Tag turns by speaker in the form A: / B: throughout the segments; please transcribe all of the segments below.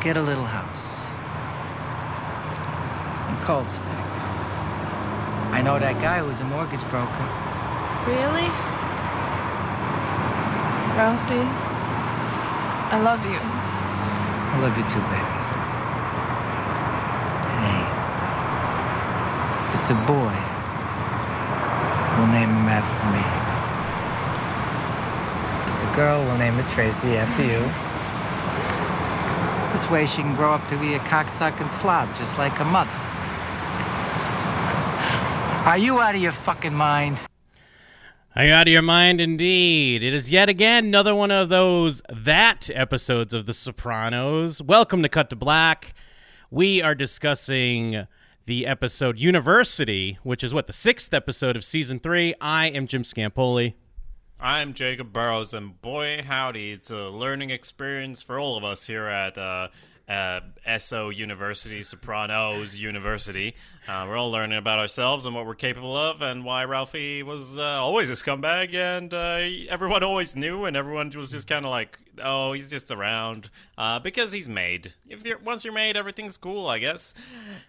A: Get a little house. In Cold Spring. I know that guy who's a mortgage broker.
B: Really? Ralphie, I love you.
A: I love you too, baby. Hey. If it's a boy, we'll name him after me. If it's a girl, we'll name it Tracy after you. This way she can grow up to be a cocksucking slob just like her mother. Are you out of your fucking mind?
C: Are you out of your mind? Indeed. It is yet again another one of those that episodes of The Sopranos. Welcome to Cut to Black. We are discussing the episode University, which is what, the sixth episode of season three. I am Jim Scampoli.
D: I'm Jacob Burrows, and boy, howdy, it's a learning experience for all of us here at uh, uh, SO University, Sopranos University. Uh, we're all learning about ourselves and what we're capable of, and why Ralphie was uh, always a scumbag, and uh, everyone always knew, and everyone was just kind of like, "Oh, he's just around," uh, because he's made. If you're once you're made, everything's cool, I guess.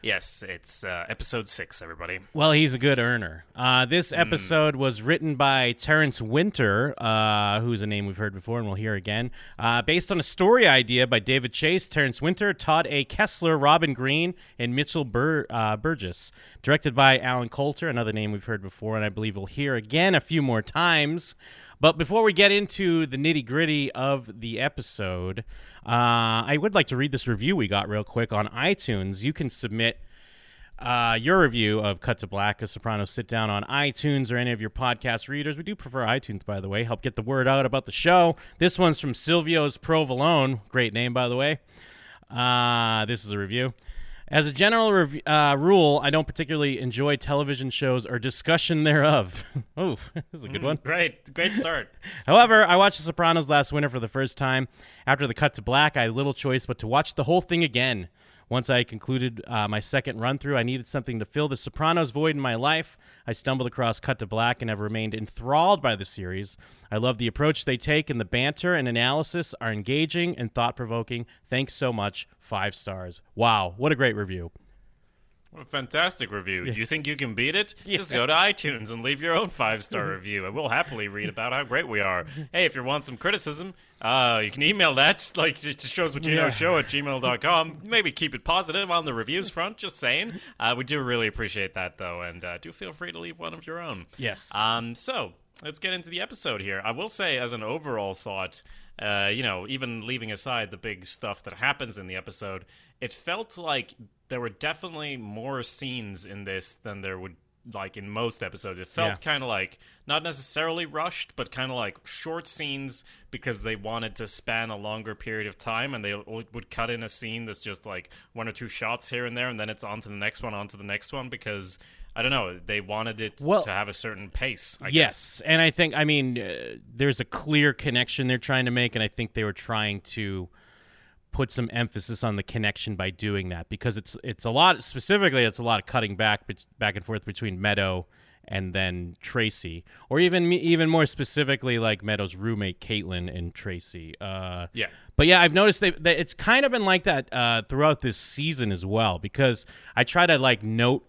D: Yes, it's uh, episode six, everybody.
C: Well, he's a good earner. Uh, this episode was written by Terrence Winter, uh, who's a name we've heard before and we'll hear again. Uh, based on a story idea by David Chase, Terrence Winter, Todd A. Kessler, Robin Green, and Mitchell Bur- uh, Burgess. Directed by Allen Coulter, another name we've heard before, and I believe we'll hear again a few more times. But before we get into the nitty gritty of the episode, uh, I would like to read this review we got real quick on iTunes. You can submit uh, your review of Cut to Black, a Soprano sit down on iTunes or any of your podcast readers. We do prefer iTunes, by the way. Help get the word out about the show. This one's from Silvio's Provolone. Great name, by the way. Uh, this is a review. As a general rev- uh, rule, I don't particularly enjoy television shows or discussion thereof. oh, this is a good one.
D: Great, great start.
C: However, I watched The Sopranos last winter for the first time. After the cut to black, I had little choice but to watch the whole thing again. Once I concluded uh, my second run through, I needed something to fill the Sopranos void in my life. I stumbled across Cut to Black and have remained enthralled by the series. I love the approach they take, and the banter and analysis are engaging and thought provoking. Thanks so much. Five stars. Wow, what a great review.
D: What a fantastic review. You think you can beat it? Just go to iTunes and leave your own five star review, and we'll happily read about how great we are. Hey, if you want some criticism, uh, you can email that, like to shows what you know show at gmail.com. Maybe keep it positive on the reviews front, just saying. Uh, we do really appreciate that, though, and uh, do feel free to leave one of your own.
C: Yes.
D: Um, so let's get into the episode here. I will say, as an overall thought, uh, you know, even leaving aside the big stuff that happens in the episode, it felt like there were definitely more scenes in this than there would like in most episodes. It felt
C: Yeah.
D: kind of like not necessarily rushed, but kind of like short scenes because they wanted to span a longer period of time, and they would cut in a scene that's just like one or two shots here and there, and then it's on to the next one, on to the next one because. I don't know. They wanted it
C: Well-
D: to have a certain pace. I guess.
C: yes, and I think I mean uh, there's a clear connection they're trying to make, and I think they were trying to put some emphasis on the connection by doing that because it's it's a lot specifically it's a lot of cutting back back and forth between Meadow and then Tracy, or even even more specifically like Meadow's roommate Caitlin and Tracy. Uh,
D: Yeah.
C: But yeah, I've noticed that it's kind of been like that uh, throughout this season as well because I try to like note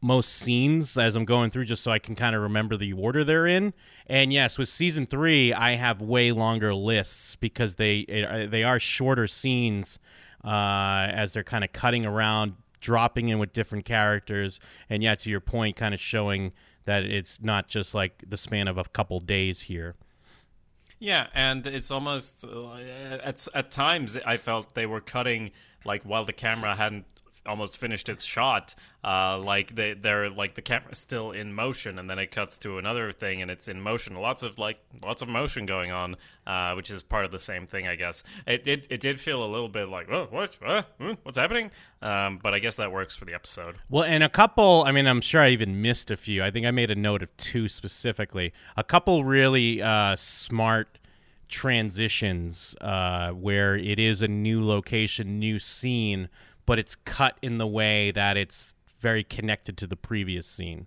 C: most scenes as I'm going through just so I can kind of remember the order they're in. And yes, with season 3, I have way longer lists because they it, they are shorter scenes uh, as they're kind of cutting around, dropping in with different characters, and yeah, to your point kind of showing that it's not just like the span of a couple days here.
D: Yeah, and it's almost uh, at at times I felt they were cutting like while the camera hadn't almost finished its shot, uh, like they they're like the camera's still in motion, and then it cuts to another thing, and it's in motion. Lots of like lots of motion going on, uh, which is part of the same thing, I guess. It did it did feel a little bit like oh what uh, what's happening, um, but I guess that works for the episode.
C: Well, and a couple, I mean, I'm sure I even missed a few. I think I made a note of two specifically. A couple really uh, smart transitions uh, where it is a new location, new scene, but it's cut in the way that it's very connected to the previous scene.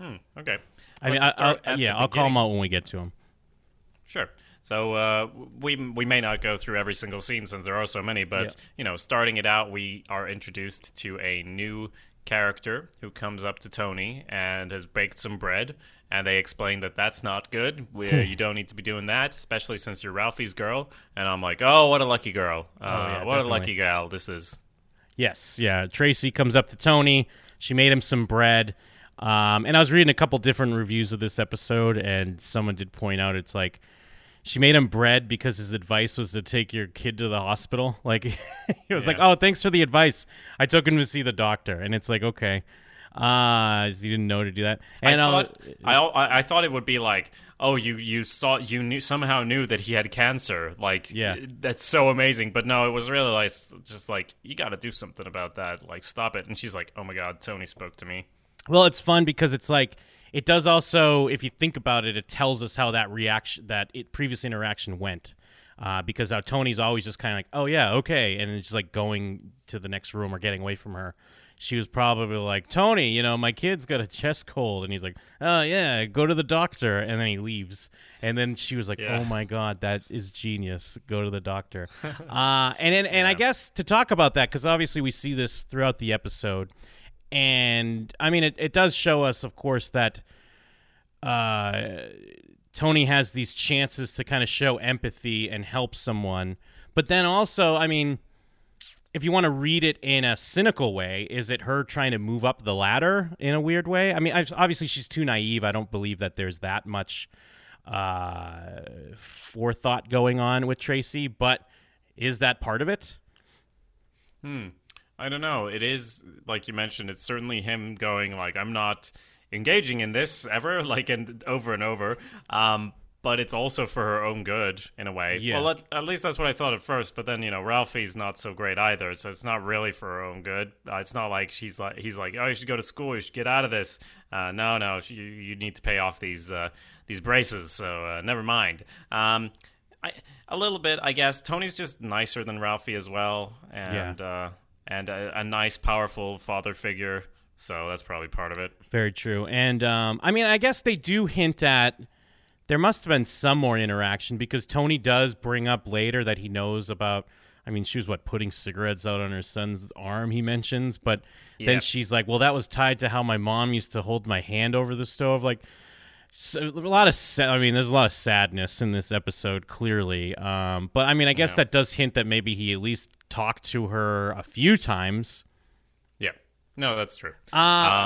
D: Hmm, okay,
C: I mean,
D: Let's
C: I, I'll, yeah, I'll call them out when we get to them.
D: Sure. So uh, we we may not go through every single scene since there are so many, but you know, starting it out, we are introduced to a new character who comes up to Tony and has baked some bread, and they explain that that's not good. We, you don't need to be doing that, especially since you're Ralphie's girl. And I'm like, oh, what a lucky girl! Uh,
C: yeah,
D: what
C: definitely.
D: a lucky gal this is.
C: Yes, yeah. Tracy comes up to Tony. She made him some bread. Um, and I was reading a couple different reviews of this episode, and someone did point out it's like she made him bread because his advice was to take your kid to the hospital. Like he was like, "Oh, thanks for the advice. I took him to see the doctor." And it's like, okay, uh, he didn't know to do that. And
D: I thought I, I I thought it would be like, oh, you you saw you knew somehow knew that he had cancer. Like,
C: Yeah.
D: that's so amazing. But no, it was really like just like you got to do something about that. Like, stop it. And she's like, oh my god, Tony spoke to me.
C: Well, it's fun because it's like it does also, if you think about it, it tells us how that reaction, that it, previous interaction went. Uh, because how Tony's always just kind of like, oh yeah, okay, and it's just like going to the next room or getting away from her. She was probably like, Tony, you know, my kid's got a chest cold, and he's like, oh yeah, go to the doctor, and then he leaves, and then she was like,
D: Yeah.
C: oh my god, that is genius, go to the doctor. uh, and and, and I guess to talk about that, because obviously we see this throughout the episode and I mean, it, it does show us, of course, that uh, Tony has these chances to kind of show empathy and help someone. But then also, I mean, if you want to read it in a cynical way, is it her trying to move up the ladder in a weird way? I mean, obviously she's too naive. I don't believe that there's that much uh, forethought going on with Tracy, but is that part of it?
D: I don't know. It is like you mentioned. It's certainly him going like, I'm not engaging in this ever, like and over and over. Um, but it's also for her own good in a way.
C: Yeah.
D: Well, at, at least that's what I thought at first. But then you know, Ralphie's not so great either. So it's not really for her own good. Uh, it's not like she's like he's like, oh, you should go to school. You should get out of this. Uh, no, no, you, you need to pay off these uh, these braces. So uh, never mind. Um, I, a little bit, I guess. Tony's just nicer than Ralphie as well, and uh, and a, a nice, powerful father figure. So that's probably part of it.
C: Very true. And um, I mean, I guess they do hint at there must have been some more interaction because Tony does bring up later that he knows about. I mean, she was what putting cigarettes out on her son's arm. He mentions, but then she's like, "Well, that was tied to how my mom used to hold my hand over the stove." Like, so, a lot of. Sa- I mean, there's a lot of sadness in this episode, clearly. Um, but I mean, I guess
D: Yeah.
C: that does hint that maybe he at least talked to her a few times.
D: Yeah. No, that's true.
C: Uh,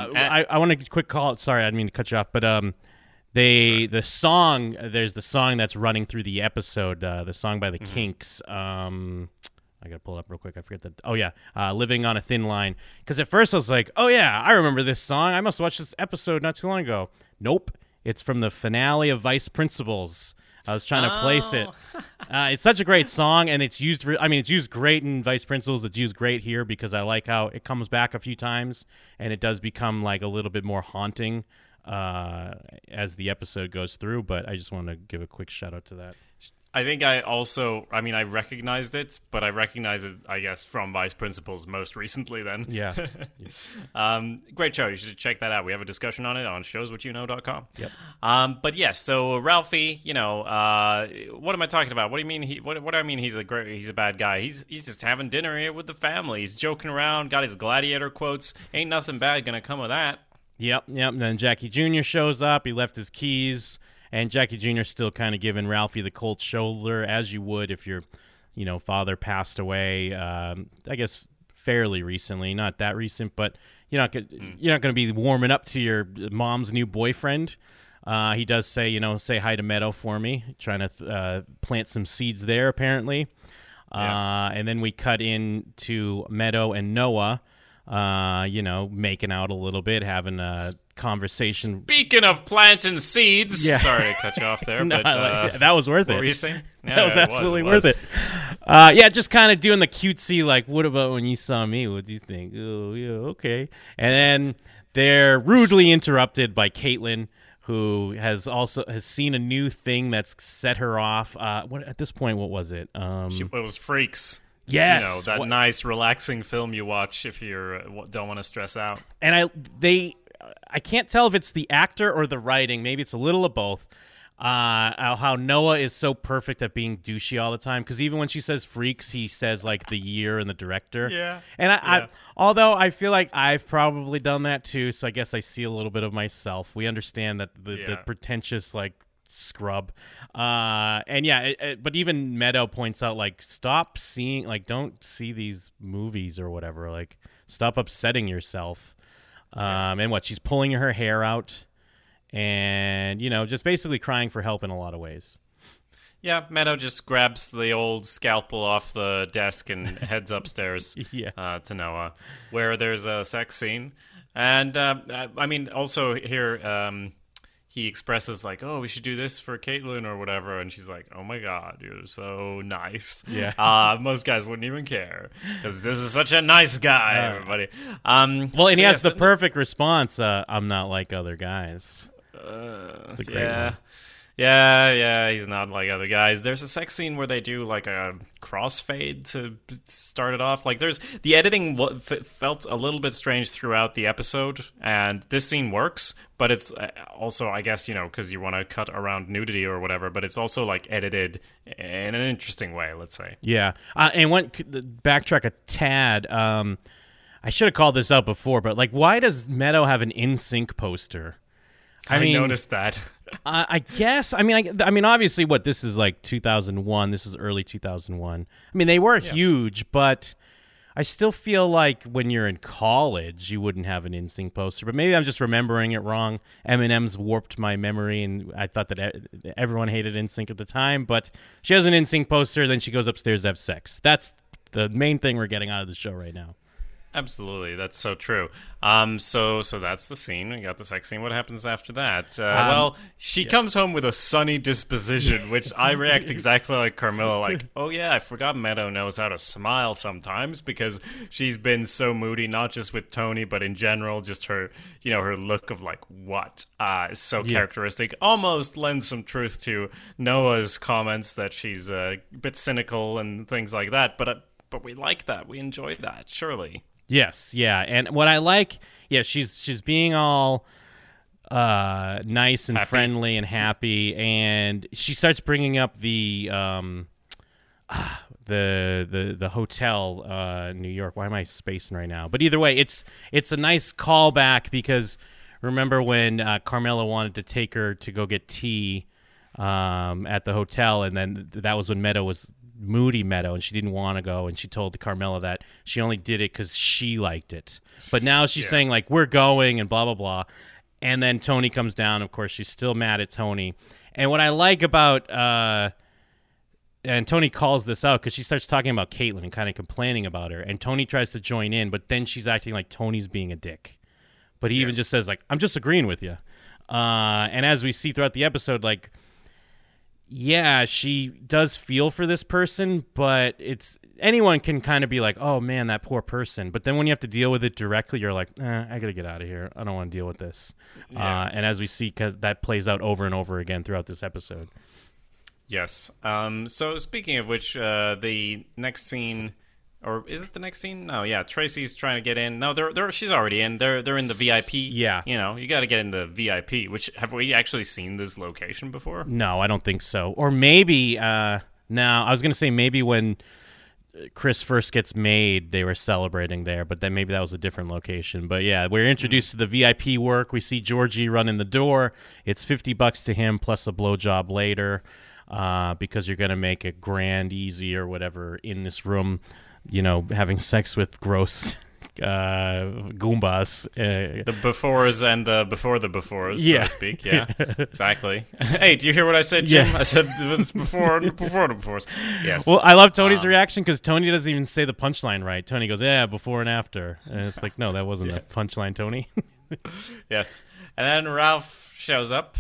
D: Um, and-
C: I, I want to quick call. Sorry, I didn't mean to cut you off, but um, they the song. There's the song that's running through the episode. Uh, the song by the
D: Mm-hmm.
C: Kinks. Um, I gotta pull it up real quick. I forget that. Oh yeah, uh, "Living on a Thin Line." Because at first I was like, "Oh yeah, I remember this song. I must watch this episode not too long ago." Nope, it's from the finale of Vice Principals. I was trying to place it. Uh, it's such a great song, and it's used. For, I mean, it's used great in Vice Principals. It's used great here because I like how it comes back a few times, and it does become like a little bit more haunting uh, as the episode goes through. But I just want to give a quick shout out to that.
D: I think I also, I mean, I recognized it, but I recognized it, I guess, from Vice Principals most recently. Then,
C: Yeah,
D: um, great show. You should check that out. We have a discussion on it on showswhatyouknow.com. Yep. Um, but yes, so Ralphie, you know, uh, what am I talking about? What do you mean? He, what, what do I mean? He's a great, he's a bad guy. He's he's just having dinner here with the family. He's joking around. Got his gladiator quotes. Ain't nothing bad gonna come of that.
C: Yep, yep. And then Jackie Jr. shows up. He left his keys, and Jackie Jr. still kind of giving Ralphie the cold shoulder, as you would if your, you know, father passed away. Um, I guess fairly recently, not that recent, but you're not gonna, you're not going to be warming up to your mom's new boyfriend. Uh, he does say, you know, say hi to Meadow for me, trying to uh, plant some seeds there, apparently. Uh, and then we cut in to Meadow and Noah, uh, you know, making out a little bit, having a conversation.
D: Speaking of plants and seeds,
C: Yeah.
D: sorry to cut you off there,
C: No,
D: but
C: like
D: uh,
C: that was worth
D: what were you
C: it.
D: saying?
C: That
D: Yeah,
C: was
D: it
C: absolutely
D: it
C: worth
D: was.
C: it. Uh, yeah, just kind of doing the cutesy, like, what about when you saw me? What do you think? Oh, yeah, okay. And then they're rudely interrupted by Caitlin, who has also has seen a new thing that's set her off. Uh, what at this point, what was it? Um,
D: It was Freaks.
C: yes,
D: you know that
C: what-
D: nice, relaxing film you watch if you uh, don't want to stress out.
C: and I they I can't tell if it's the actor or the writing. Maybe it's a little of both. Uh, how Noah is so perfect at being douchey all the time. Because even when she says freaks, he says like the year and the director.
D: Yeah.
C: And I,
D: Yeah.
C: I, although I feel like I've probably done that too, so I guess I see a little bit of myself. We understand that the, the pretentious like scrub, uh, and yeah, it, it- but even Meadow points out like stop seeing, like don't see these movies or whatever, like stop upsetting yourself. Um, and what she's pulling her hair out, and you know, just basically crying for help in a lot of ways.
D: Yeah, Meadow just grabs the old scalpel off the desk and heads upstairs
C: Yeah.
D: uh, to Noah, where there's a sex scene. And uh, I- I mean, also here, um, he expresses like, "Oh, we should do this for Caitlin or whatever," and she's like, "Oh my god, you're so nice."
C: Yeah.
D: uh, most guys wouldn't even care because this is such a nice guy. Everybody. Um,
C: Well, and
D: so
C: he has
D: yes,
C: the perfect response. Uh, I'm not like other guys.
D: Uh,
C: a great
D: yeah.
C: one.
D: Yeah, yeah, he's not like other guys. There's a sex scene where they do like a crossfade to start it off. Like, there's the editing felt a little bit strange throughout the episode, and this scene works, but it's uh, also, I guess, you know, because you want to cut around nudity or whatever, but it's also like edited in an interesting way, let's say.
C: Yeah, uh, and one backtrack a tad. Um, I should have called this out before, but like, why does Meadow have an NSYNC poster?
D: I,
C: mean,
D: noticed that.
C: I I guess. I mean, I, I mean, obviously, what this is like 2001. This is early 2001. I mean, they were huge, but I still feel like when you're in college, you wouldn't have an NSYNC poster. But maybe I'm just remembering it wrong. Eminem's warped my memory, and I thought that everyone hated NSYNC at the time. But she has an NSYNC poster, then she goes upstairs to have sex. That's the main thing we're getting out of the show right now.
D: Absolutely, that's so true. Um, so so that's the scene. We got the sex scene. What happens after that? Uh, well, she comes home with a sunny disposition, which I react exactly like Carmela. Like, oh yeah, I forgot Meadow knows how to smile sometimes because she's been so moody, not just with Tony, but in general. Just her, you know, her look of like what uh, is so characteristic. Almost lends some truth to Noah's comments that she's a bit cynical and things like that. But uh, but we like that. We enjoy that. Surely.
C: Yes, yeah, and what I like, yeah, she's she's being all uh nice and
D: Happy.
C: friendly and happy, and she starts bringing up the um ah, the the the hotel uh New York. Why am I spacing right now? But either way, it's it's a nice callback because remember when uh, Carmela wanted to take her to go get tea um, at the hotel, and then that was when Meadow was moody Meadow, and she didn't want to go, and she told Carmela that she only did it because she liked it. But now she's saying like we're going and blah blah blah, and then Tony comes down. Of course, she's still mad at Tony. And what I like about uh, and Tony calls this out because she starts talking about Caitlin and kind of complaining about her, and Tony tries to join in, but then she's acting like Tony's being a dick. But he even just says like, "I'm just agreeing with you." Uh, and as we see throughout the episode, like, yeah, she does feel for this person, but it's anyone can kind of be like, "Oh man, that poor person." But then when you have to deal with it directly, you're like, eh, "I gotta get out of here. I don't want to deal with this." Uh, and as we see, because that plays out over and over again throughout this episode.
D: Yes. Um, so speaking of which, uh, the next scene, or is it the next scene? No, yeah. Tracy's trying to get in. No, they're, they're she's already in. They're they're in the VIP.
C: Yeah.
D: You know, you got to get in the VIP. Which have we actually seen this location before?
C: No, I don't think so. Or maybe uh no, I was going to say maybe when Chris first gets made, they were celebrating there, but then maybe that was a different location. But yeah, we're introduced to the VIP work. We see Georgie running the door. It's 50 bucks to him plus a blowjob later. Uh, because you're going to make it grand, easy, or whatever in this room, you know, having sex with gross uh, Goombas. Uh,
D: The befores and the before the befores,
C: Yeah.
D: so to speak. Yeah, exactly. hey, do you hear what I said, Jim?
C: Yeah.
D: I said it's before before the befores. Yes.
C: Well, I love Tony's
D: Um,
C: reaction because Tony doesn't even say the punchline right. Tony goes, "Yeah, before and after," and it's like, "No, that wasn't
D: Yes.
C: the punchline, Tony."
D: Yes. And then Ralph shows up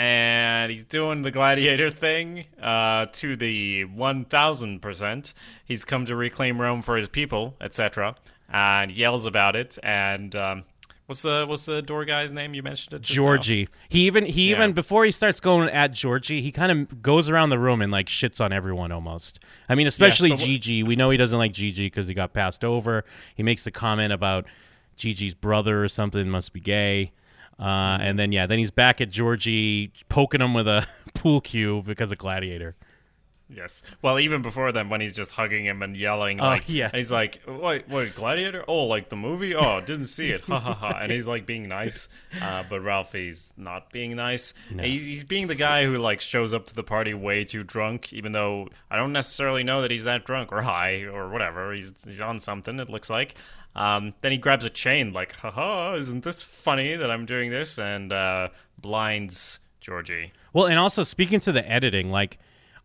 D: and he's doing the gladiator thing uh, to the 1000%. He's come to reclaim Rome for his people, etc. And yells about it. And um, what's the what's the door guy's name? You mentioned it. just now?
C: Georgie. He even he
D: Yeah.
C: even before he starts going at Georgie, he kind of goes around the room and like shits on everyone almost. I mean, especially
D: wh-
C: Gigi. We know he doesn't like Gigi because he got passed over. He makes a comment about Gigi's brother or something must be gay. Uh, and then yeah, then he's back at Georgie poking him with a pool cue because of Gladiator.
D: Yes. Well, even before then, when he's just hugging him and yelling,
C: Oh,
D: like,
C: yeah.
D: he's like, "Wait, wait, Gladiator? Oh, like the movie? Oh, didn't see it. Ha ha ha!" And he's like being nice, uh, but Ralphie's not being nice. He's, he's being the guy who like shows up to the party way too drunk, even though I don't necessarily know that he's that drunk or high or whatever. He's he's on something. It looks like. Um, then he grabs a chain, like, haha, isn't this funny that I'm doing this? And uh, blinds Georgie.
C: Well, and also speaking to the editing, like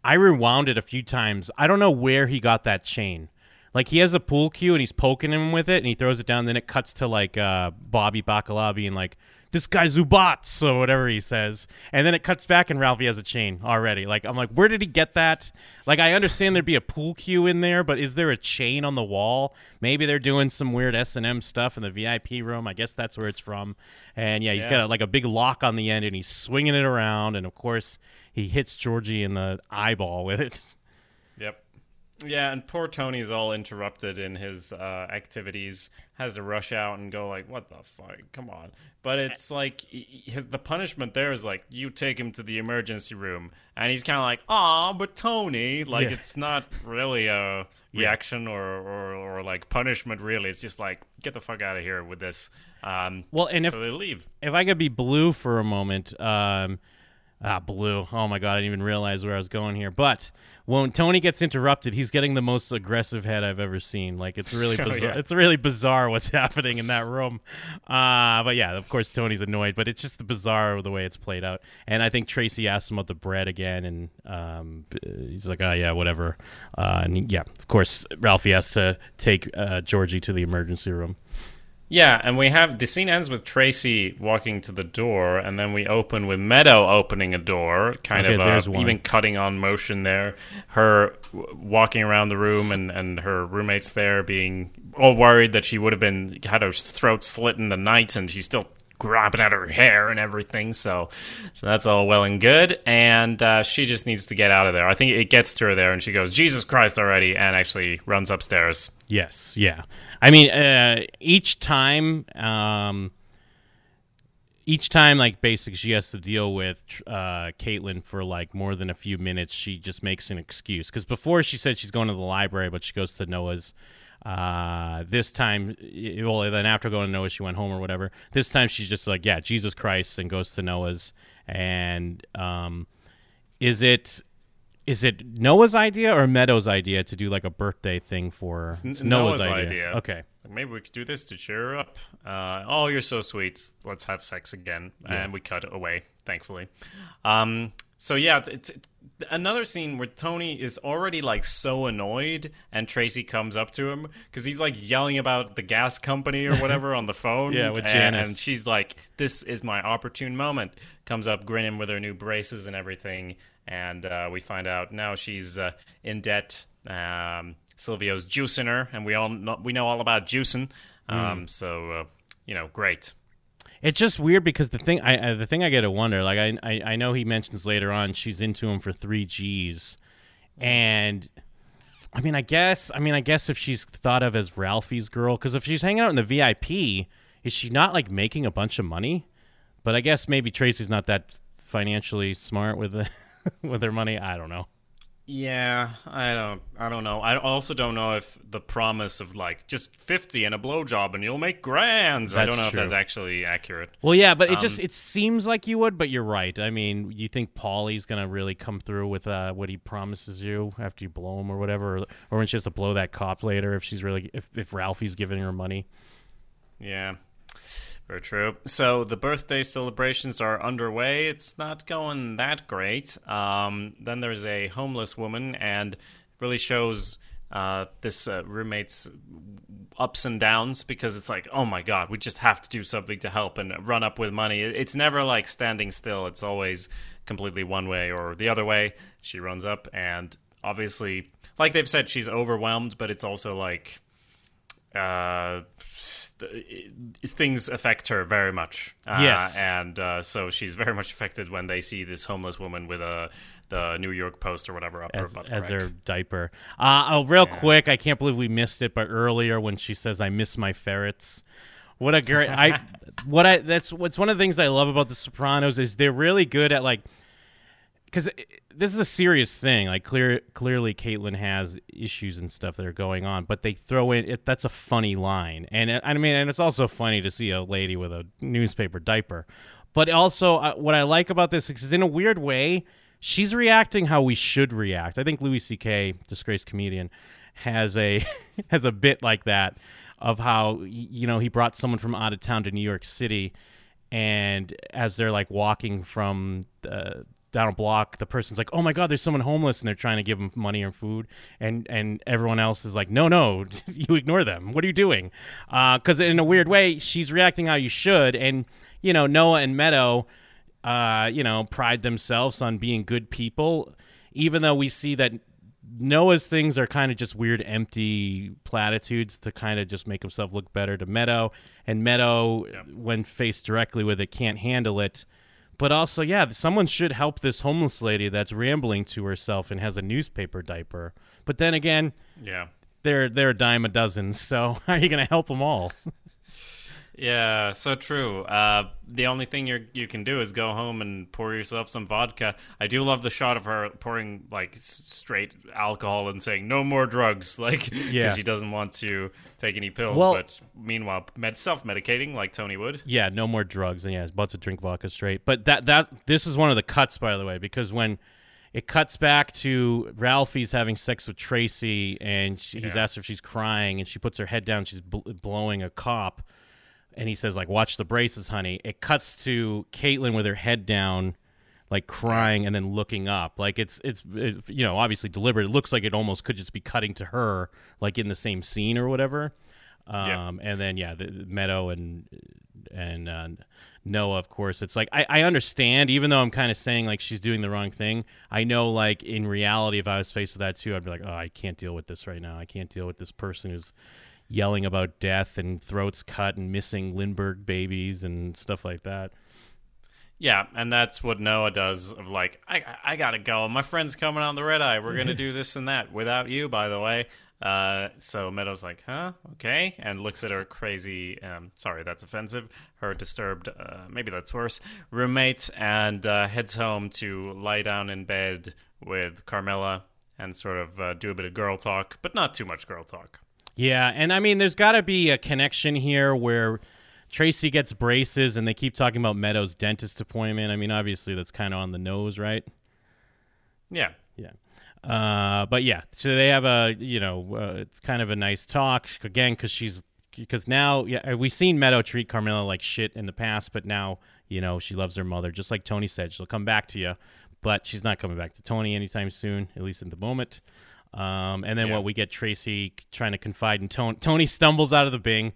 C: I rewound it a few times. I don't know where he got that chain. Like he has a pool cue and he's poking him with it and he throws it down. Then it cuts to like uh, Bobby Bacala being like, "This guy Zubats" or whatever he says, and then it cuts back and Ralphie has a chain already. Like I'm like, where did he get that? Like I understand there'd be a pool cue in there, but is there a chain on the wall? Maybe they're doing some weird S and M stuff in the VIP room. I guess that's where it's from. And yeah, he's
D: Yeah.
C: got a, like a big lock on the end and he's swinging it around, and of course he hits Georgie in the eyeball with it.
D: Yep. Yeah, and poor Tony's all interrupted in his uh, activities. Has to rush out and go like, "What the fuck? Come on!" But it's like he- he- his, the punishment there is like you take him to the emergency room, and he's kind of like, "Ah, but Tony." Like
C: Yeah.
D: it's not really a reaction or, or or like punishment. Really, it's just like get the fuck out of here with this. Um,
C: Well, and if-
D: they leave.
C: if I could be blue for a moment, um, ah, blue. Oh my god, I didn't even realize where I was going here. But when Tony gets interrupted, he's getting the most aggressive head I've ever seen. Like it's really
D: Oh,
C: bizarre.
D: yeah.
C: It's really bizarre what's happening in that room. Uh, but yeah, of course Tony's annoyed, but it's just the bizarre the way it's played out. And I think Tracy asks him about the bread again, and um, he's like, "Oh yeah, whatever." Uh, and yeah, of course Ralphie has to take uh, Georgie to the emergency room.
D: Yeah, and we have the scene ends with Tracy walking to the door, and then we open with Meadow opening a door, kind
C: Okay,
D: of
C: there's
D: uh, even cutting on motion there. Her walking around the room, and, and her roommates there being all worried that she would have been had her throat slit in the night, and she's still grabbing at her hair and everything. So, so that's all well and good, and uh, she just needs to get out of there. I think it gets to her there, and she goes, "Jesus Christ already!" and actually runs upstairs.
C: Yes, yeah. I mean, uh, each time, um, each time, like basically, she has to deal with uh, Caitlin for like more than a few minutes. She just makes an excuse because before she said she's going to the library, but she goes to Noah's. Uh, this time, well, then after going to Noah's, she went home or whatever. This time, she's just like, yeah, Jesus Christ, and goes to Noah's. And um, is it is it Noah's idea or Meadows' idea to do like a birthday thing for? It's
D: Noah's idea.
C: Okay.
D: Maybe we could do this to cheer her up. Uh, oh, you're so sweet. Let's have sex again. And we cut away, thankfully. Um, so, yeah, it's, it's another scene where Tony is already like so annoyed, and Tracy comes up to him because he's like yelling about the gas company or whatever on the phone.
C: Yeah, with
D: and,
C: Janice.
D: and she's like, This is my opportune moment. Comes up grinning with her new braces and everything. And uh, we find out now she's uh, in debt. Um, Silvio's juicing her, and we all know, we know all about juicing. Um, So uh, you know, great.
C: It's just weird because the thing I, I the thing I get to wonder like I, I I know he mentions later on she's into him for three G's, and I mean I guess I mean I guess if she's thought of as Ralphie's girl because if she's hanging out in the VIP, is she not like making a bunch of money? But I guess maybe Tracy's not that financially smart with the, with her money. I don't know.
D: Yeah, I don't, I don't know. I also don't know if the promise of like just fifty and a blowjob and you'll make grands. I don't know
C: true.
D: if that's actually accurate.
C: Well, yeah, but it just it seems like you would, but you're right. I mean, you think Paulie's gonna really come through with uh, what he promises you after you blow him or whatever, or, or when she has to blow that cop later if she's really if, if Ralphie's giving her money.
D: Yeah, very true. So the birthday celebrations are underway. It's not going that great. Um, then there's a homeless woman, and really shows uh, this uh, roommate's ups and downs because it's like, oh my god, we just have to do something to help and run up with money. It's never like standing still. It's always completely one way or the other way. She runs up, and obviously, like they've said, she's overwhelmed, but it's also like uh, th- things affect her very much. Uh,
C: Yes.
D: and uh, so she's very much affected when they see this homeless woman with a the New York Post or whatever up her
C: As,
D: butt
C: as
D: crack.
C: her diaper. Uh, oh, real quick, I can't believe we missed it, but earlier when she says, "I miss my ferrets," What a great I what I that's what's one of the things I love about the Sopranos is they're really good at like because this is a serious thing. Like clear clearly, Caitlin has issues and stuff that are going on, but they throw in it. That's a funny line, and I mean, and it's also funny to see a lady with a newspaper diaper. But also, uh, what I like about this is, in a weird way, she's reacting how we should react. I think Louis C.K., disgraced comedian, has a has a bit like that of how you know he brought someone from out of town to New York City, and as they're like walking from the down a block, the person's like, "Oh my God, there's someone homeless," and they're trying to give them money or food, and and everyone else is like, "No, no, you ignore them. What are you doing?" Because in a weird way, she's reacting how you should, and you know Noah and Meadow, uh, you know, pride themselves on being good people, even though we see that Noah's things are kind of just weird, empty platitudes to kind of just make himself look better to Meadow. And Meadow, when faced directly with it, can't handle it. But also, yeah, someone should help this homeless lady that's rambling to herself and has a newspaper diaper. But then again,
D: Yeah.
C: they're they're a dime a dozen. So how are you going to help them all?
D: Yeah, so true. Uh, the only thing you you can do is go home and pour yourself some vodka. I do love the shot of her pouring like straight alcohol and saying no more drugs, like because
C: Yeah.
D: she doesn't want to take any pills.
C: Well-
D: but meanwhile, med- self medicating like Tony would.
C: Yeah, no more drugs, and yeah, he's about to drink vodka straight. But that that this is one of the cuts, by the way, because when it cuts back to Ralphie's having sex with Tracy, and she, he's
D: Yeah.
C: asked if she's crying, and she puts her head down, she's bl- blowing a cop, and he says like, "Watch the braces, honey." It cuts to Caitlin with her head down. Like crying and then looking up, like it's it's it, you know obviously deliberate. It looks like it almost could just be cutting to her, like in the same scene or whatever.
D: Yeah.
C: Um, and then yeah, the, the Meadow and and uh, Noah, of course. It's like I, I understand, even though I'm kind of saying like she's doing the wrong thing. I know, like in reality, if I was faced with that too, I'd be like, oh, I can't deal with this right now. I can't deal with this person who's yelling about death and throats cut and missing Lindbergh babies and stuff like that.
D: Yeah, and that's what Noah does. Of like, I I gotta go. My friend's coming on the red eye. We're gonna do this and that without you, by the way. Uh, so Meadow's like, huh, okay, and looks at her crazy. Um, sorry, that's offensive. Her disturbed, uh, maybe that's worse. Roommate and uh, heads home to lie down in bed with Carmela and sort of uh, do a bit of girl talk, but not too much girl talk.
C: Yeah, and I mean, there's got to be a connection here where Tracy gets braces, and they keep talking about Meadows' dentist appointment. I mean, obviously that's kind of on the nose, right?
D: Yeah,
C: Yeah. Uh, but yeah, so they have a you know uh, it's kind of a nice talk again because she's because now yeah we've seen Meadow treat Carmela like shit in the past, but now you know she loves her mother just like Tony said she'll come back to you, but she's not coming back to Tony anytime soon, at least in the moment. Um, and then
D: Yeah.
C: what we get Tracy trying to confide in Tony. Tony stumbles out of the Bing.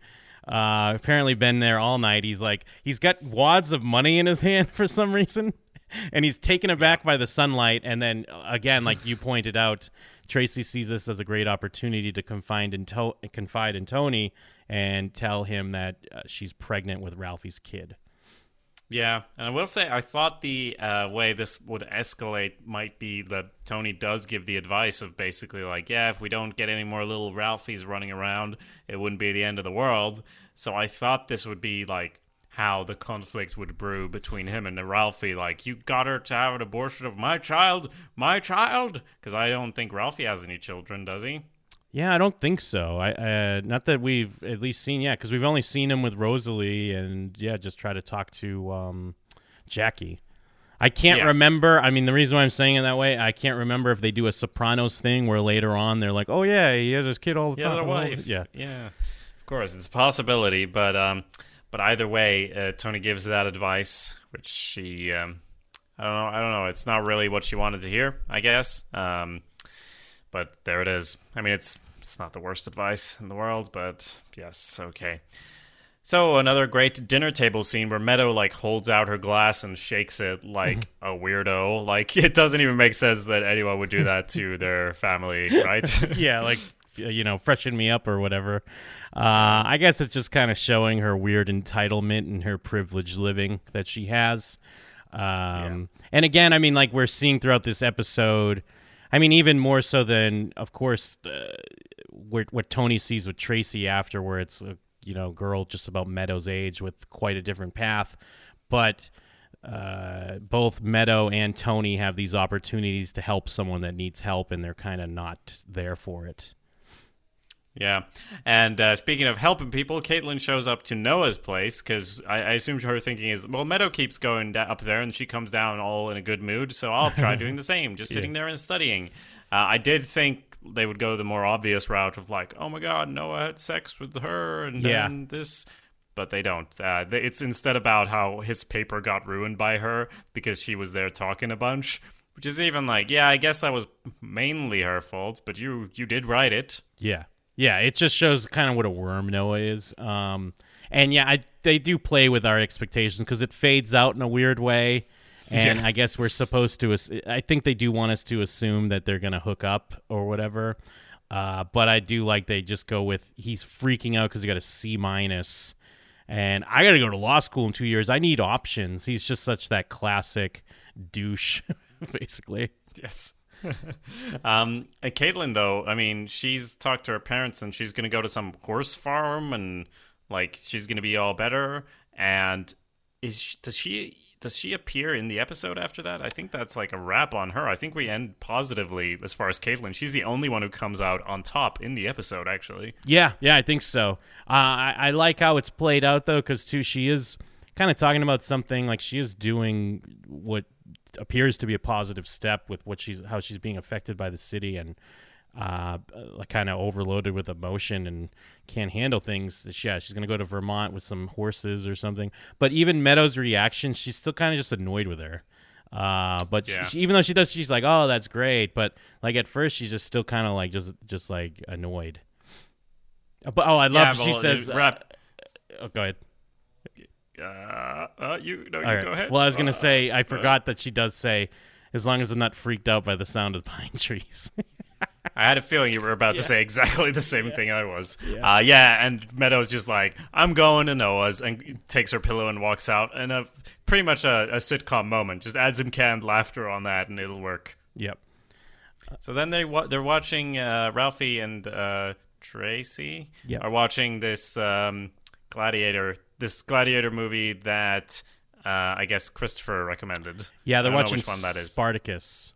C: Uh, apparently been there all night. He's like he's got wads of money in his hand for some reason, and he's taken aback by the sunlight. And then uh, again, like you pointed out, Tracy sees this as a great opportunity to confide in to- confide in Tony and tell him that uh, she's pregnant with Ralphie's kid.
D: Yeah, and I will say I thought the uh, way this would escalate might be that Tony does give the advice of basically like, yeah, if we don't get any more little Ralphies running around, it wouldn't be the end of the world. So I thought this would be like how the conflict would brew between him and the Ralphie. Like, you got her to have an abortion of my child, my child, because I don't think Ralphie has any children, does he?
C: Yeah, I don't think so. I uh, not that we've at least seen yet, because we've only seen him with Rosalie, and yeah, just try to talk to um, Jackie. I can't
D: Yeah.
C: remember. I mean, the reason why I'm saying it that way, I can't remember if they do a Sopranos thing where later on they're like, "Oh yeah, he has his kid all the
D: Yeah,
C: time."
D: their
C: all the-
D: wife.
C: Yeah,
D: yeah. Of course, it's a possibility, but um, but either way, uh, Tony gives that advice, which she, um, I don't know, I don't know. It's not really what she wanted to hear, I guess. Um, but there it is. I mean, it's it's not the worst advice in the world, but yes, okay. So another great dinner table scene where Meadow like holds out her glass and shakes it like a weirdo. Like it doesn't even make sense that anyone would do that to their family, right?
C: yeah, like you know, freshen me up or whatever. Uh, I guess it's just kind of showing her weird entitlement and her privileged living that she has. Um, And again, I mean, like we're seeing throughout this episode, I mean, even more so than, of course, uh, what, what Tony sees with Tracy after, where it's, a you know girl just about Meadow's age with quite a different path, but uh, both Meadow and Tony have these opportunities to help someone that needs help, and they're kind of not there for it.
D: Yeah. And uh, speaking of helping people, Caitlin shows up to Noah's place because I, I assume her thinking is, well, Meadow keeps going da- up there and she comes down all in a good mood, so I'll try doing the same, just sitting there and studying. Uh, I did think they would go the more obvious route of like, oh my god, Noah had sex with her and
C: Yeah.
D: then this. But they don't. Uh, they, it's instead about how his paper got ruined by her because she was there talking a bunch. Which is even like, yeah, I guess that was mainly her fault, but you you did write it.
C: Yeah, yeah. It just shows kind of what a worm Noah is. Um, and yeah, I, they do play with our expectations because it fades out in a weird way. And
D: Yeah.
C: I guess we're supposed to. I think they do want us to assume that they're gonna hook up or whatever. Uh, but I do like they just go with he's freaking out because he got a C minus, and I got to go to law school in two years. I need options. He's just such that classic douche, basically.
D: Yes. um, and Caitlin, though, I mean, she's talked to her parents and she's going to go to some horse farm and like she's going to be all better. And is she, does she does she appear in the episode after that? I think that's like a wrap on her. I think we end positively as far as Caitlin. She's the only one who comes out on top in the episode, actually.
C: Yeah, yeah, I think so. Uh, I, I like how it's played out though, because too she is kind of talking about something like she is doing what appears to be a positive step with what she's how she's being affected by the city and uh, like kind of overloaded with emotion and can't handle things. Yeah, she's gonna go to Vermont with some horses or something. But even Meadows' reaction, she's still kind of just annoyed with her. Uh, but
D: Yeah.
C: she, even though she does, she's like, "Oh, that's great." But like at first, she's just still kind of like just just like annoyed. But oh, I love
D: Yeah,
C: she says.
D: uh,
C: oh, go ahead.
D: Uh, uh, you no, you
C: All right.
D: go ahead.
C: Well, I was gonna
D: Uh,
C: say I forgot that she does say, as long as I'm not freaked out by the sound of pine trees.
D: I had a feeling you were about to say exactly the same thing I was. Yeah. Uh, yeah, and Meadows just like, I'm going to Noah's, and takes her pillow and walks out. And a, pretty much a, a sitcom moment. Just add some canned laughter on that, and it'll work.
C: yep.
D: So then they wa- they're watching uh, Ralphie and uh, Tracy
C: Yep.
D: are watching this um, Gladiator this Gladiator movie that uh, I guess Christopher recommended.
C: Yeah, they're watching
D: which one that is.
C: Spartacus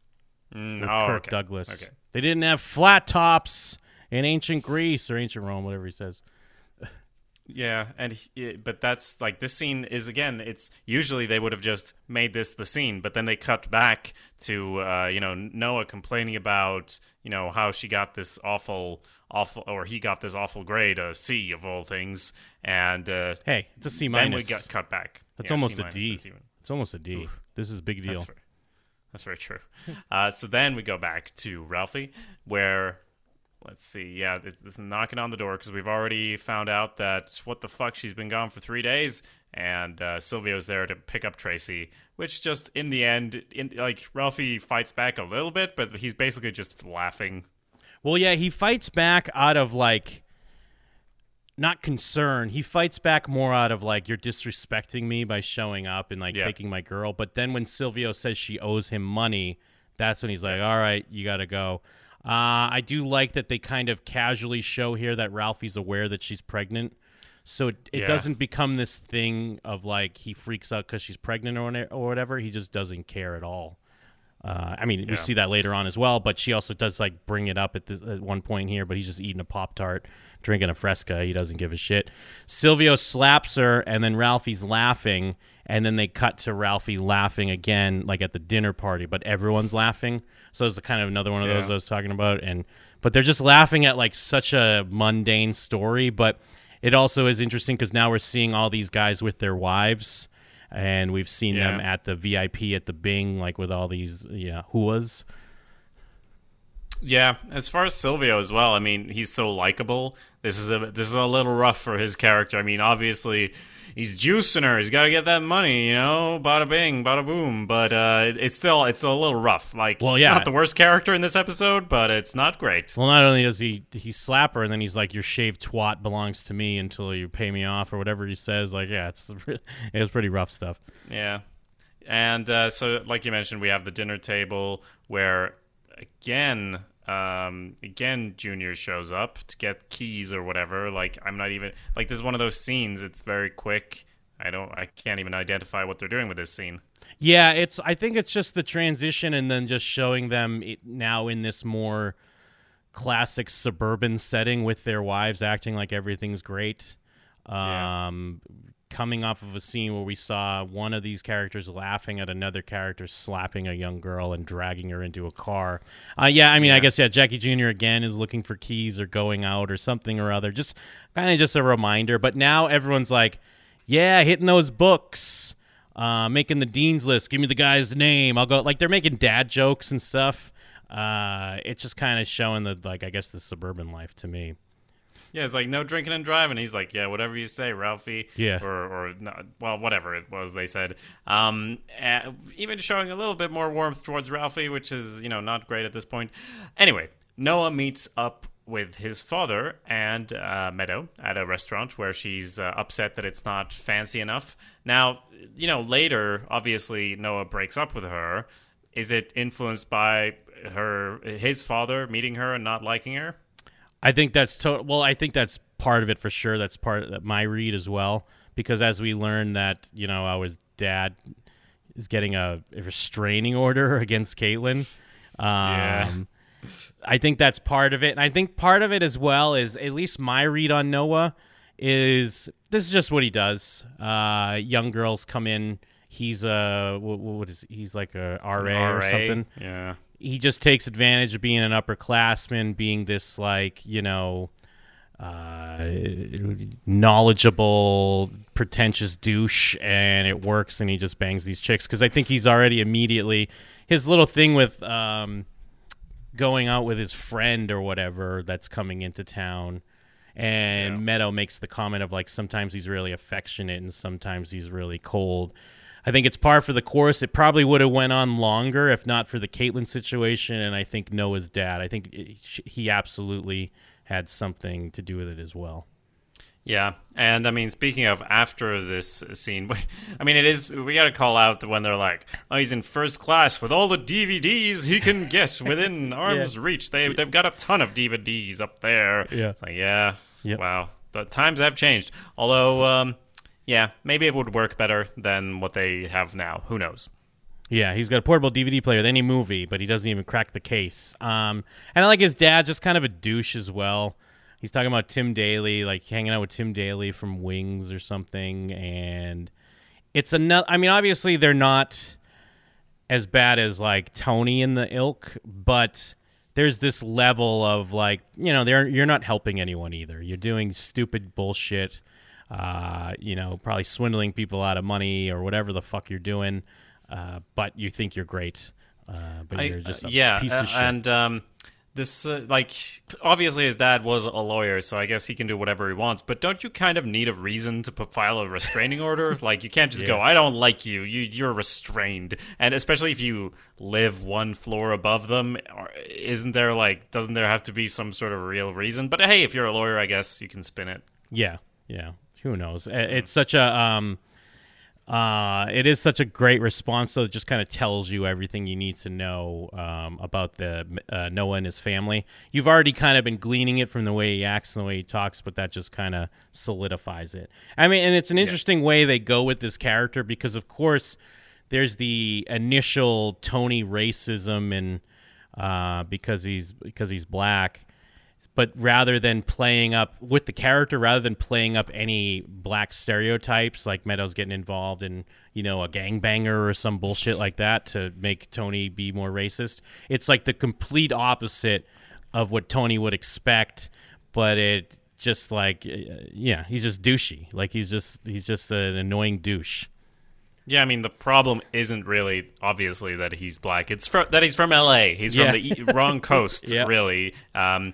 D: Mm,
C: with
D: oh,
C: Kirk
D: okay.
C: Douglas.
D: Okay.
C: They didn't have flat tops in ancient Greece or ancient Rome, whatever he says.
D: Yeah, and he, but that's like this scene is again. It's usually they would have just made this the scene, but then they cut back to uh, you know Noah complaining about you know how she got this awful, awful, or he got this awful grade, a C of all things, and uh,
C: Hey, it's a C
D: then
C: minus.
D: we got cut back.
C: That's
D: Yeah,
C: almost
D: C
C: a D.
D: even-
C: It's almost a D. This is a big deal.
D: That's very, that's very true. Uh, so then we go back to Ralphie, where let's see, yeah, this is knocking on the door because we've already found out that what the fuck she's been gone for three days, and uh, Silvio's there to pick up Tracy. Which just in the end, in, like Ralphie fights back a little bit, but he's basically just laughing.
C: Well, yeah, he fights back out of like not concern. He fights back more out of like you're disrespecting me by showing up and like
D: Yeah.
C: taking my girl. But then when Silvio says she owes him money, that's when he's like, "All right, you got to go." Uh, I do like that they kind of casually show here that Ralphie's aware that she's pregnant. So it, it
D: Yeah.
C: doesn't become this thing of like he freaks out because she's pregnant or, or whatever. He just doesn't care at all. Uh, I mean,
D: Yeah.
C: we see that later on as well, but she also does like bring it up at, this, at one point here. But he's just eating a pop tart, drinking a Fresca. He doesn't give a shit. Silvio slaps her, and then Ralphie's laughing, and then they cut to Ralphie laughing again, like at the dinner party, but everyone's laughing. So it's kind of another one of those I was talking about, and but they're just laughing at like such a mundane story, but it also is interesting because now we're seeing all these guys with their wives. And we've seen them at the VIP at the Bing, like with all these yeah huas.
D: Yeah, as far as Silvio as well, I mean, he's so likable. This is a this is a little rough for his character. I mean, obviously, he's juicing her. He's got to get that money, you know, bada bing, bada boom. But uh, it's still it's a little rough. Like,
C: Well,
D: he's
C: yeah.
D: not the worst character in this episode, but it's not great.
C: Well, not only does he he slap her, and then he's like, "Your shaved twat belongs to me until you pay me off," or whatever he says. Like, yeah, it's it was pretty rough stuff.
D: Yeah, and uh, so like you mentioned, we have the dinner table where again um, again, Junior shows up to get keys or whatever. Like, I'm not even like this is one of those scenes. It's very quick. I don't. I can't even identify what they're doing with this scene.
C: Yeah, it's. I think it's just the transition, and then just showing them it, now in this more classic suburban setting with their wives acting like everything's great.
D: Yeah.
C: Coming off of a scene where we saw one of these characters laughing at another character slapping a young girl and dragging her into a car. Uh, yeah, I mean, I guess yeah, Jackie Jr. again is looking for keys or going out or something or other. Just kind of just a reminder. But now everyone's like, yeah, hitting those books, uh, making the dean's list. Give me the guy's name. I'll go. Like they're making dad jokes and stuff. Uh, it's just kind of showing the like I guess the suburban life to me.
D: Yeah, it's like no drinking and driving. He's like, yeah, whatever you say, Ralphie.
C: Yeah.
D: Or, or no, well, whatever it was they said. Um, even showing a little bit more warmth towards Ralphie, which is you know not great at this point. Anyway, Noah meets up with his father and uh, Meadow at a restaurant where she's uh, upset that it's not fancy enough. Now, you know, later, obviously, Noah breaks up with her. Is it influenced by her, his father meeting her and not liking her?
C: I think that's to- well. I think that's part of it for sure. That's part of my read as well. Because as we learn that you know our dad is getting a, a restraining order against Caitlin. Um,
D: Yeah.
C: I think that's part of it, and I think part of it as well is at least my read on Noah is this is just what he does. Uh, young girls come in. He's a what, what is he's like a RA, or something
D: Yeah.
C: He just takes advantage of being an upperclassman, being this like you know, uh, knowledgeable, pretentious douche, and it works, and he just bangs these chicks because I think he's already immediately his little thing with um, going out with his friend or whatever that's coming into town. And
D: Yeah.
C: Meadow makes the comment of like sometimes he's really affectionate and sometimes he's really cold. I think it's par for the course. It probably would have went on longer if not for the Caitlin situation, and I think Noah's dad. I think it, he absolutely had something to do with it as well.
D: Yeah, and I mean, speaking of after this scene, I mean, it is we got to call out when they're like, "Oh, he's in first class with all the DVDs he can get within arm's reach." They they've got a ton of DVDs up there.
C: Yeah.
D: it's like, yeah,
C: Yep.
D: wow, the times have changed. Although, um, yeah, maybe it would work better than what they have now. Who knows?
C: Yeah, he's got a portable DVD player with any movie, but he doesn't even crack the case. Um, and I like his dad, just kind of a douche as well. He's talking about Tim Daly, like hanging out with Tim Daly from Wings or something, and it's another. I mean, obviously they're not as bad as like Tony in the ilk, but there's this level of like you know they're you're not helping anyone either. You're doing stupid bullshit. Uh, you know, probably swindling people out of money or whatever the fuck you're doing. Uh, but you think you're great. Uh, but
D: I-
C: you're just a
D: uh, yeah,
C: piece
D: uh,
C: of shit.
D: and um, this uh, like obviously his dad was a lawyer, so I guess he can do whatever he wants. But don't you kind of need a reason to put, file a restraining order? Like you can't just go, "I don't like you. You you're restrained." And especially if you live one floor above them, isn't there like doesn't there have to be some sort of real reason? But hey, if you're a lawyer, I guess you can spin it.
C: Yeah, yeah. Who knows? It's such a um, uh, it is such a great response. So it just kind of tells you everything you need to know um, about the uh, Noah and his family. You've already kind of been gleaning it from the way he acts and the way he talks, but that just kind of solidifies it. I mean, and it's an interesting way they go with this character because, of course, there's the initial Tony racism and uh, because he's because he's black but rather than playing up with the character, rather than playing up any black stereotypes, like Meadows getting involved in, you know, a gangbanger or some bullshit like that to make Tony be more racist, it's like the complete opposite of what Tony would expect, but it just like, uh, yeah, he's just douchey. Like he's just he's just an annoying douche.
D: Yeah, I mean the problem isn't really obviously that he's black. It's fr- that he's from L.A. He's
C: Yeah.
D: from the e- wrong coast,
C: Yeah.
D: really, um,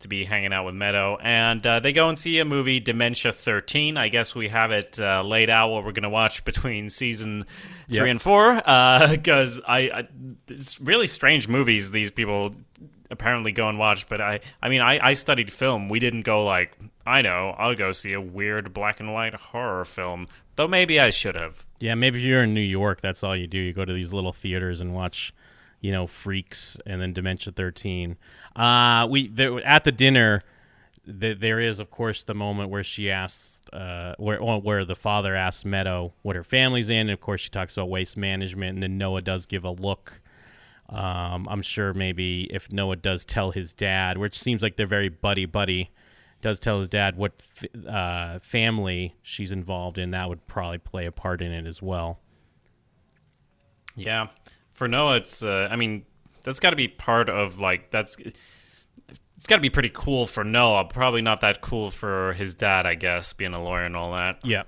D: to be hanging out with Meadow. And uh, they go and see a movie, Dementia 13. I guess we have it uh, laid out what we're going to watch between season three
C: Yeah.
D: and four, because I, I it's really strange movies these people apparently go and watch. But I, I mean, I, I studied film. We didn't go like I know I'll go see a weird black and white horror film. Though maybe I should have.
C: Yeah, maybe if you're in New York, that's all you do. You go to these little theaters and watch, you know, freaks, and then Dementia Thirteen. Uh, we there, at the dinner. th there is, of course, the moment where she asks, uh, where where the father asks Meadow what her family's in, and of course she talks about waste management, and then Noah does give a look. Um, I'm sure maybe if Noah does tell his dad, which seems like they're very buddy buddy, does tell his dad what f- uh, family she's involved in, that would probably play a part in it as well.
D: Yeah, for Noah, it's. Uh, I mean, that's got to be part of like that's. It's got to be pretty cool for Noah. Probably not that cool for his dad, I guess, being a lawyer and all that.
C: Yeah.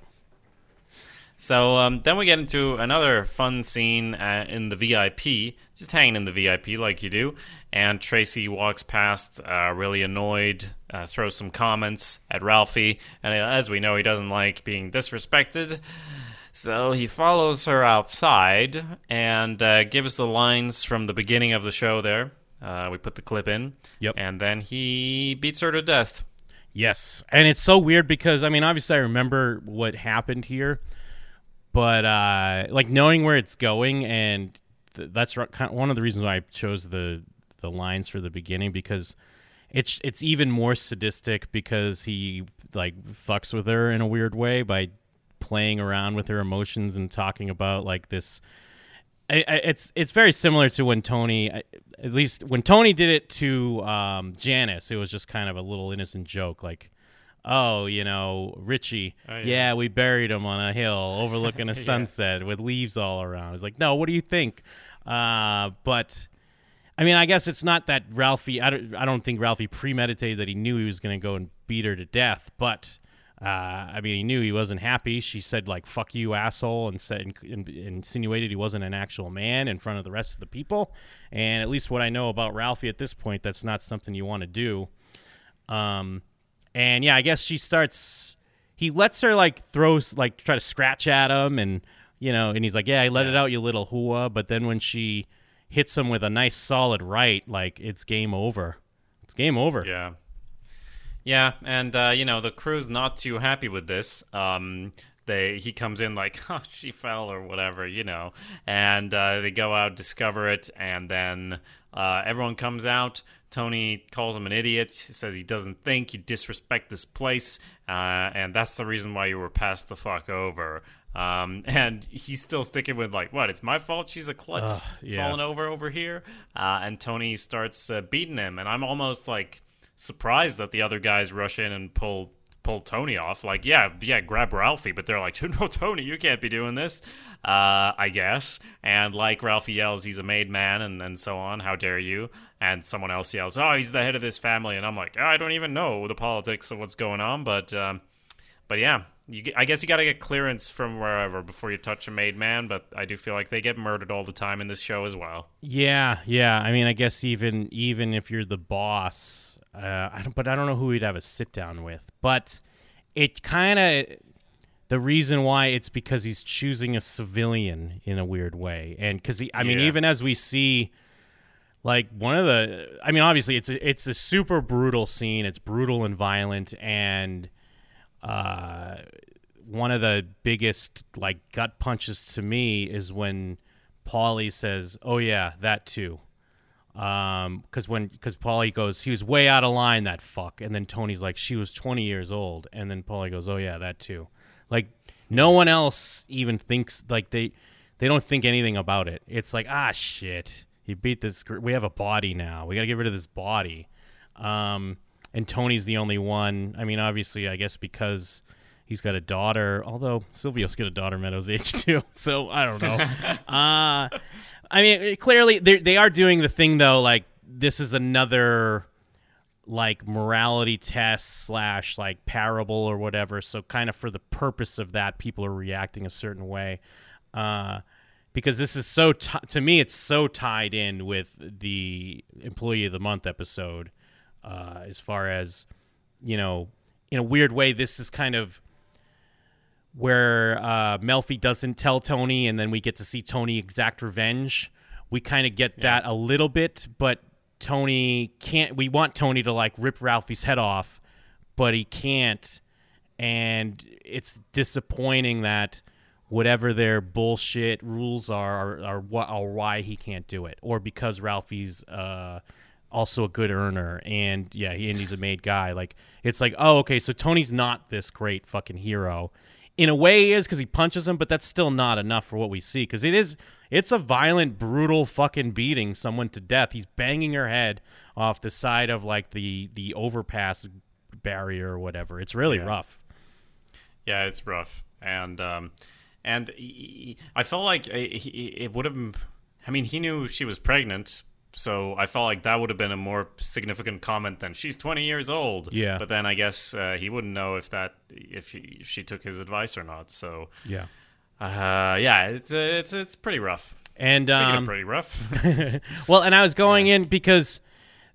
D: So um, then we get into another fun scene uh, in the VIP, just hanging in the VIP like you do. And Tracy walks past, uh, really annoyed, uh, throws some comments at Ralphie. And uh, as we know, he doesn't like being disrespected. So he follows her outside and uh, gives the lines from the beginning of the show there. Uh, we put the clip in.
C: Yep.
D: And then he beats her to death.
C: Yes, and it's so weird because I mean, obviously, I remember what happened here, but uh, like knowing where it's going, and th- that's ri- kind of one of the reasons why I chose the the lines for the beginning because it's it's even more sadistic because he like fucks with her in a weird way by playing around with her emotions and talking about like this I, I, it's it's very similar to when Tony, I- at least when Tony did it to um, Janice, it was just kind of a little innocent joke, like, "Oh, you know, Richie,
D: Oh,
C: yeah.
D: yeah.
C: we buried him on a hill overlooking a sunset with leaves all around." It's like, no, what do you think? Uh, but I mean, I guess it's not that Ralphie. I don't, I don't think Ralphie premeditated that he knew he was going to go and beat her to death. But uh, I mean, he knew he wasn't happy. She said like "fuck you, asshole," and said and, insinuated he wasn't an actual man in front of the rest of the people. And at least what I know about Ralphie at this point, that's not something you want to do. Um, and yeah, I guess she starts. He lets her like throws like try to scratch at him, and you know, and he's like, "Yeah, I let it out, you little hua." But then when she hits him with a nice solid right, like it's game over. It's game over.
D: Yeah. Yeah, and uh, you know the crew's not too happy with this. Um, they he comes in like, "Oh, she fell" or whatever, you know, and uh, they go out, discover it, and then uh, everyone comes out. Tony calls him an idiot. Says he doesn't think you disrespect this place, uh, and that's the reason why you were passed the fuck over. Um, and he's still sticking with like, what? It's my fault. She's a klutz
C: yeah.
D: falling over over here. Uh, and Tony starts uh, beating him, and I'm almost like surprised that the other guys rush in and pull pull Tony off. Like, yeah, yeah, grab Ralphie, but they're like, no, Tony, you can't be doing this. Uh, I guess. And like Ralphie yells, he's a made man, and and so on. How dare you? And someone else yells, oh, he's the head of this family, and I'm like, I don't even know the politics of what's going on, but um, but yeah. You, I guess you got to get clearance from wherever before you touch a made man, but I do feel like they get murdered all the time in this show as well.
C: Yeah, yeah. I mean, I guess even even if you're the boss, uh, I don't, but I don't know who we'd have a sit down with. But it kind of the reason why it's because he's choosing a civilian in a weird way, and because he, I mean, even as we see, like one of the, I mean, obviously it's a, it's a super brutal scene. It's brutal and violent, and uh, one of the biggest like gut punches to me is when Paulie says, "Oh yeah, that too." Um, because when because Paulie goes, he was way out of line that fuck, and then Tony's like, she was twenty years old, and then Paulie goes, "Oh yeah, that too." Like no one else even thinks like they they don't think anything about it. It's like ah shit, he beat this. We have a body now. We got to get rid of this body. Um, and Tony's the only one. I mean, obviously, I guess because he's got a daughter. Although Silvio's got a daughter Meadows' age too, so I don't know. uh, I mean, clearly they they are doing the thing though. Like this is another like morality test slash like parable or whatever. So kind of for the purpose of that, people are reacting a certain way. Uh, because this is so ti to me, it's so tied in with the employee of the month episode. Uh, as far as you know, in a weird way, this is kind of where uh, Melfi doesn't tell Tony, and then we get to see Tony exact revenge. We kind of get that a little bit, but Tony can't. We want Tony to like rip Ralphie's head off, but he can't, and it's disappointing that whatever their bullshit rules are, are, are what or why he can't do it, or because Ralphie's uh, also a good earner and yeah, he and he's a made guy. Like it's like, oh, okay, so Tony's not this great fucking hero. In a way, he is because he punches him, but that's still not enough for what we see. Because it is, it's a violent, brutal fucking beating someone to death. He's banging her head off the side of like the the overpass barrier or whatever. It's really
D: Yeah.
C: rough.
D: Yeah, it's rough, and um, and he, I felt like uh, he, it would have. I mean, he knew she was pregnant, so I felt like that would have been a more significant comment than she's twenty years old.
C: Yeah.
D: but then I guess uh, he wouldn't know if that if she, she took his advice or not. So,
C: Yeah.
D: uh, yeah, it's it's it's pretty rough.
C: And um,
D: pretty rough,
C: well, and I was going in because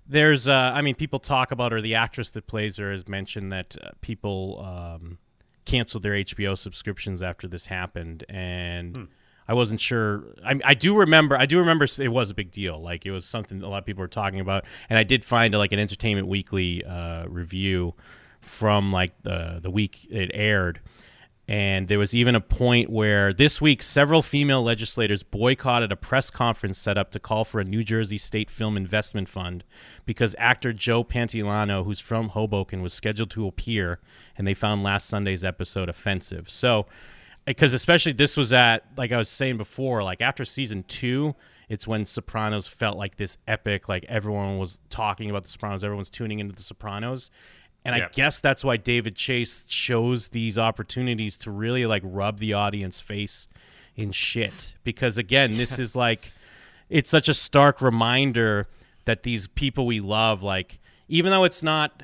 C: there's, uh, I mean, people talk about her. The actress that plays her has mentioned that uh, people um, canceled their HBO subscriptions after this happened, and I wasn't sure. I, I do remember. I do remember it was a big deal. Like it was something a lot of people were talking about, and I did find like an Entertainment Weekly uh, review from like the the week it aired. And there was even a point where this week several female legislators boycotted a press conference set up to call for a New Jersey State Film Investment Fund because actor Joe Pantoliano, who's from Hoboken, was scheduled to appear, and they found last Sunday's episode offensive. So, because especially this was at, like I was saying before, like after season two, it's when Sopranos felt like this epic, like everyone was talking about the Sopranos, everyone's tuning into the Sopranos. And I guess that's why David Chase chose these opportunities to really like rub the audience face in shit. Because again, this is like it's such a stark reminder that these people we love, like even though it's not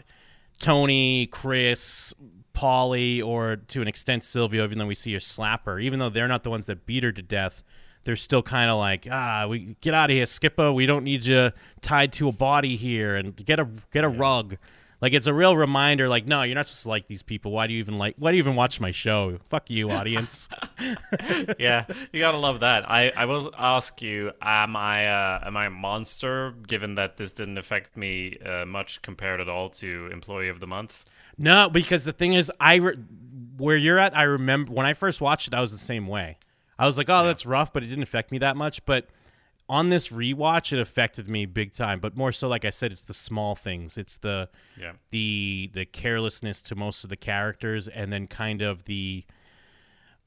C: Tony, Chris, Paulie, or to an extent Silvio, even though we see her slap her, even though they're not the ones that beat her to death, they're still kind of like, ah, we get out of here, Skipper. We don't need you tied to a body here, and get a get a rug. Like it's a real reminder. Like, no, you're not supposed to like these people. Why do you even like? Why do you even watch my show? Fuck you, audience.
D: yeah, you gotta love that. I, I will ask you: Am I uh, am I a monster? Given that this didn't affect me uh, much compared at all to Employee of the Month.
C: No, because the thing is, I re- where you're at, I remember when I first watched it, I was the same way. I was like, oh, that's rough, but it didn't affect me that much. But on this rewatch, it affected me big time. But more so, like I said, it's the small things. It's the
D: Yeah.
C: the the carelessness to most of the characters, and then kind of the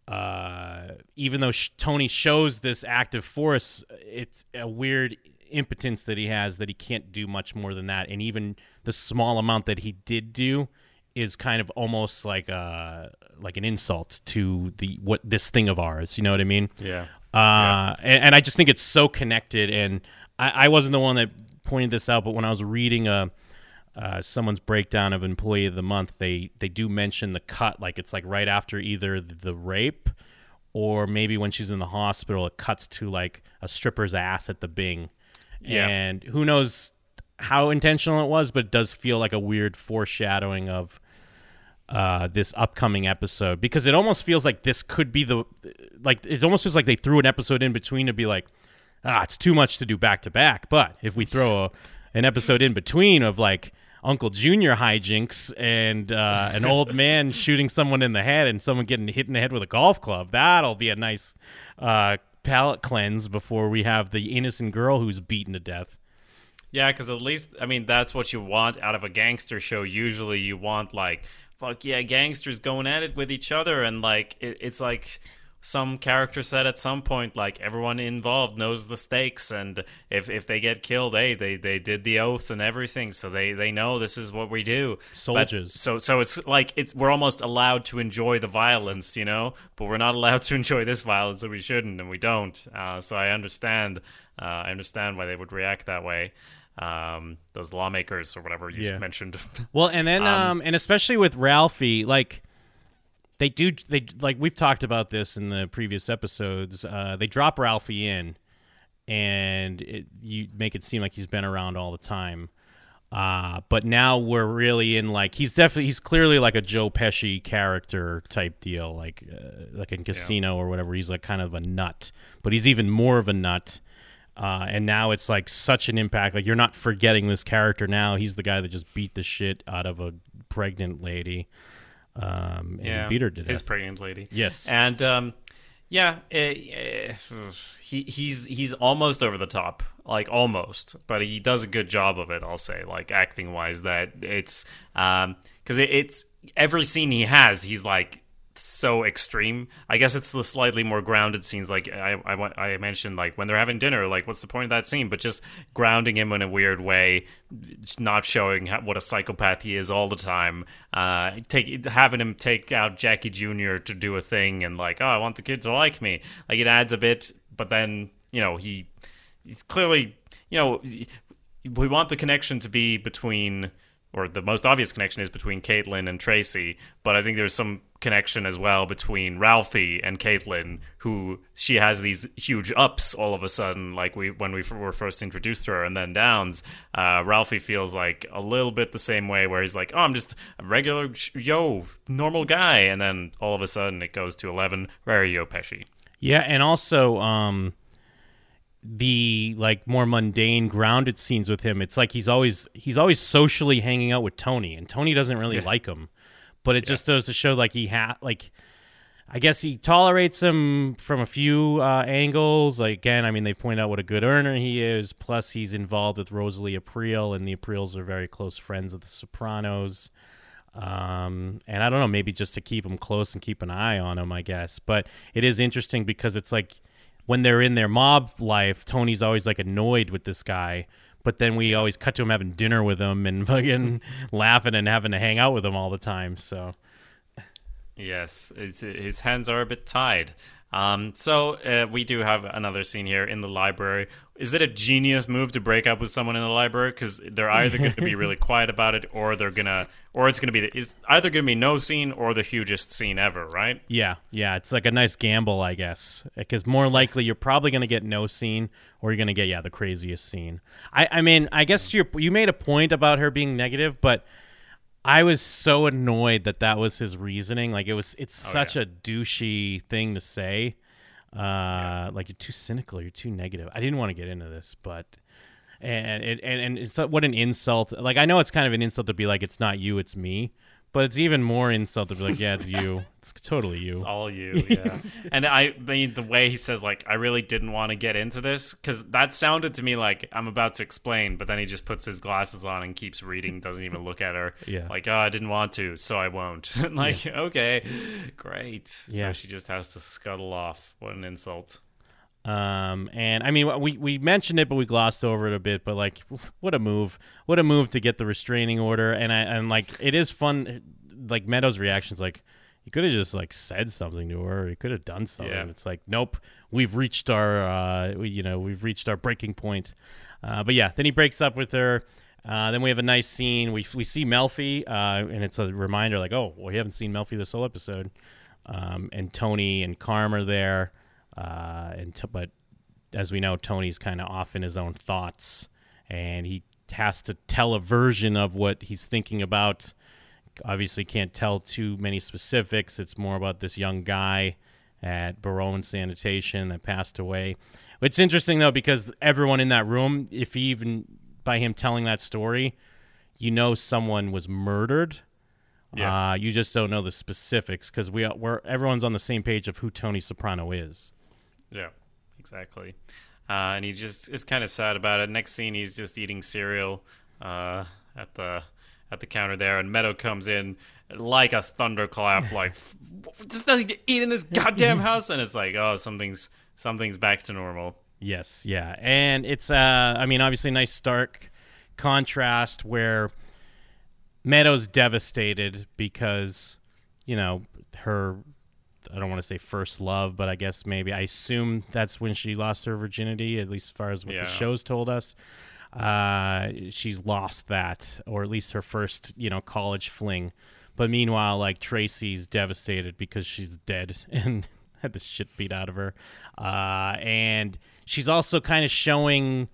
C: uh, even though sh- Tony shows this active force, it's a weird impotence that he has that he can't do much more than that. And even the small amount that he did do is kind of almost like a like an insult to the what this thing of ours. You know what I mean?
D: Yeah.
C: Uh, and, and I just think it's so connected. And I, I wasn't the one that pointed this out, but when I was reading a uh, someone's breakdown of employee of the month, they they do mention the cut, like it's like right after either the, the rape or maybe when she's in the hospital, it cuts to like a stripper's ass at the Bing.
D: Yeah.
C: And who knows how intentional it was, but it does feel like a weird foreshadowing of uh, this upcoming episode because it almost feels like this could be the like it almost feels like they threw an episode in between to be like ah it's too much to do back to back but if we throw a, an episode in between of like Uncle Junior hijinks and uh, an old man shooting someone in the head and someone getting hit in the head with a golf club that'll be a nice uh, palate cleanse before we have the innocent girl who's beaten to death.
D: Yeah, because at least I mean that's what you want out of a gangster show. Usually, you want like fuck yeah, gangsters going at it with each other, and like it, it's like some character said at some point, like everyone involved knows the stakes, and if if they get killed, hey, they they did the oath and everything, so they they know this is what we do. But-
C: Soldiers.
D: so so it's like it's we're almost allowed to enjoy the violence, you know, but we're not allowed to enjoy this violence, and we shouldn't, and we don't. Uh, so I understand. Uh, I understand why they would react that way. Um, those lawmakers or whatever you
C: Yeah.
D: mentioned.
C: Well, and then um, and especially with Ralphie, like they do they like we've talked about this in the previous episodes. Uh, they drop Ralphie in, and it, you make it seem like he's been around all the time. Uh, but now we're really in like he's definitely he's clearly like a Joe Pesci character type deal, like uh, like in Casino or whatever. He's like kind of a nut, but he's even more of a nut. Uh, and now it's like such an impact. Like you're not forgetting this character now. He's the guy that just beat the shit out of a pregnant lady, um, and beat her to death.
D: his pregnant lady.
C: Yes.
D: and um, Yeah, eh, eh, he he's he's almost over the top, like almost, but he does a good job of it. I'll say, like acting wise, that it's um because it, it's every scene he has, he's like so extreme. I guess it's the slightly more grounded scenes, like I, I, I mentioned, like when they're having dinner. Like, what's the point of that scene? But just grounding him in a weird way, not showing how, what a psychopath he is all the time. Uh, take having him take out Jackie Jr. to do a thing, and like, oh, I want the kids to like me. Like, it adds a bit, but then you know he he's clearly you know we want the connection to be between or the most obvious connection is between Caitlin and Tracy, but I think there's some connection as well between Ralphie and Caitlin, who she has these huge ups all of a sudden, like we when we were first introduced to her, and then downs. Uh, Ralphie feels like a little bit the same way, where he's like, "Oh, I'm just a regular yo normal guy," and then all of a sudden it goes to eleven, very yo Pesci.
C: Yeah, and also um, the like more mundane, grounded scenes with him. It's like he's always he's always socially hanging out with Tony, and Tony doesn't really
D: Yeah.
C: like him. But it just goes to show like he had like. I guess he tolerates him from a few uh, angles. Like again, I mean, they point out what a good earner he is. Plus, he's involved with Rosalie April, and the Aprils are very close friends of the Sopranos. Um, and I don't know, maybe just to keep him close and keep an eye on him, I guess. But it is interesting because it's like when they're in their mob life, Tony's always like annoyed with this guy. But then we always cut to him having dinner with him and fucking laughing and having to hang out with him all the time. So
D: Yes, it's, his hands are a bit tied. Um, so uh, we do have another scene here in the library. Is it a genius move to break up with someone in the library? Because they're either going to be really quiet about it, or they're gonna, or it's going to be, the, it's either going to be no scene or the hugest scene ever, right?
C: yeah, yeah, it's like a nice gamble, I guess. Because more likely you're probably going to get no scene, or you're going to get yeah the craziest scene. I, I mean, I guess you you made a point about her being negative, but I was so annoyed that that was his reasoning. Like it was, it's such a douchey thing to say. Uh, like you're too cynical, you're too negative. I didn't want to get into this, but and it and, and it's what an insult. Like I know it's kind of an insult to be like it's not you, it's me. But it's even more insult to be like, yeah, it's you. It's totally you.
D: It's all you, yeah. and I mean, the way he says, like, I really didn't want to get into this because that sounded to me like I'm about to explain, but then he just puts his glasses on and keeps reading, doesn't even look at her.
C: Yeah.
D: Like, oh, I didn't want to, so I won't. like, okay, great.
C: Yeah.
D: So she just has to scuttle off. What an insult.
C: Um, and I mean, we we mentioned it, but we glossed over it a bit. But like, what a move! What a move to get the restraining order. And I and like, it is fun. Like Meadows' reactions, like he could have just like said something to her. Or he could have done something.
D: Yeah.
C: It's like, nope, we've reached our, uh, we, you know, we've reached our breaking point. Uh, but yeah, then he breaks up with her. Uh, then we have a nice scene. We we see Melfi, uh, and it's a reminder, like, oh, well, we haven't seen Melfi this whole episode. Um, and Tony and Carm are there. Uh, and t- but as we know, Tony's kind of off in his own thoughts, and he has to tell a version of what he's thinking about. Obviously, can't tell too many specifics. It's more about this young guy at Barone Sanitation that passed away. It's interesting though because everyone in that room, if he even by him telling that story, you know someone was murdered.
D: Yeah.
C: Uh, you just don't know the specifics because we we're everyone's on the same page of who Tony Soprano is.
D: Yeah, exactly. Uh, and he just is kind of sad about it. Next scene, he's just eating cereal uh, at the at the counter there, and Meadow comes in like a thunderclap, like there's nothing to eat in this goddamn house, and it's like, oh, something's something's back to normal.
C: Yes, yeah, and it's uh, I mean, obviously, a nice stark contrast where Meadows devastated because you know her. I don't want to say first love, but I guess maybe I assume that's when she lost her virginity. At least as far as what
D: Yeah.
C: the shows told us, uh, she's lost that, or at least her first, you know, college fling. But meanwhile, like Tracy's devastated because she's dead and had the shit beat out of her, uh, and she's also kind of showing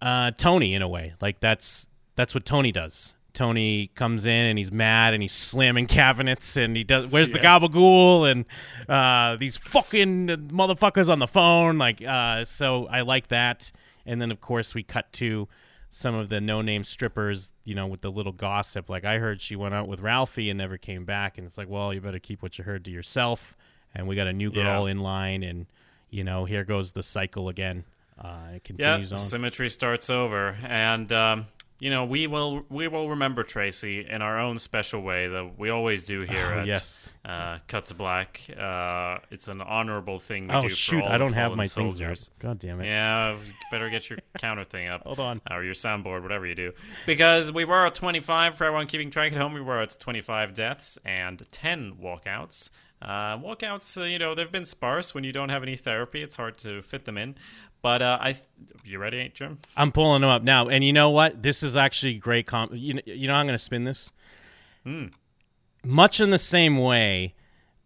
C: uh, Tony in a way. Like that's that's what Tony does. Tony comes in and he's mad and he's slamming cabinets and he does where's the gabagool and uh, these fucking motherfuckers on the phone like uh, so I like that and then of course we cut to some of the no name strippers you know with the little gossip like I heard she went out with Ralphie and never came back and it's like well you better keep what you heard to yourself and we got a new girl
D: Yeah.
C: in line, and you know, here goes the cycle again. Uh, it
D: Yeah,
C: continues on.
D: symmetry starts over, and um, you know we will we will remember Tracy in our own special way that we always do here
C: Oh,
D: at
C: yes.
D: uh, Cut to Black. Uh, it's an honorable thing we
C: oh
D: do for
C: shoot, I don't have my
D: soldiers.
C: God damn it!
D: Yeah, better get your counter thing up.
C: Hold on.
D: Or your soundboard, whatever you do. Because we were at 25, for everyone keeping track at home, we were at 25 deaths and 10 walkouts. Uh, walkouts, uh, you know, they've been sparse. When you don't have any therapy, it's hard to fit them in. But uh, I, th- you ready, Jim?
C: I'm pulling them up now, and you know what? This is actually great. Com- you know, you know, I'm going to spin this. Much in the same way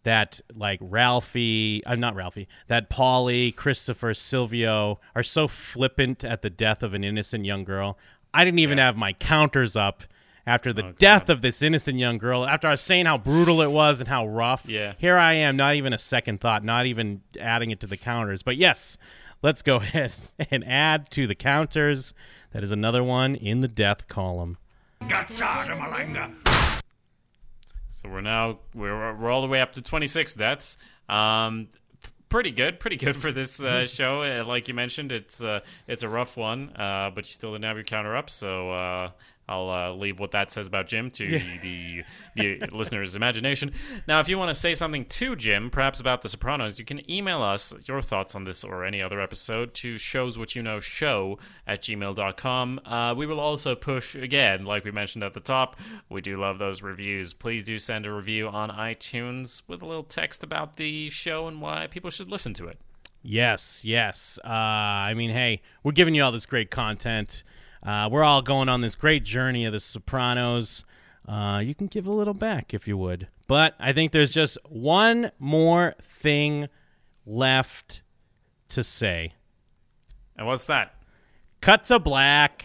C: that like Ralphie, I'm not Ralphie, that Paulie, Christopher, Silvio are so flippant at the death of an innocent young girl. I didn't even have my counters up after the death of this innocent young girl. After I was saying how brutal it was and how rough.
D: Yeah.
C: Here I am, not even a second thought, not even adding it to the counters. But yes, let's go ahead and add to the counters. That is another one in the death column.
D: So we're now we're we're all the way up to 26 deaths. Um, pretty good, pretty good for this uh, show. Uh, like you mentioned, it's uh, it's a rough one, uh, but you still didn't have your counter up. So uh, I'll uh, leave what that says about Jim to the the listener's imagination. Now, if you want to say something to Jim, perhaps about The Sopranos, you can email us your thoughts on this or any other episode to showswhatyouknow at gmail.com. Uh, we will also push, again, like we mentioned at the top, we do love those reviews. Please do send a review on iTunes with a little text about the show and why people should listen to it.
C: Yes, yes. Uh, I mean, hey, we're giving you all this great content. Uh, we're all going on this great journey of The Sopranos. Uh, you can give a little back if you would. But I think there's just one more thing left to say.
D: And what's that?
C: Cut to black.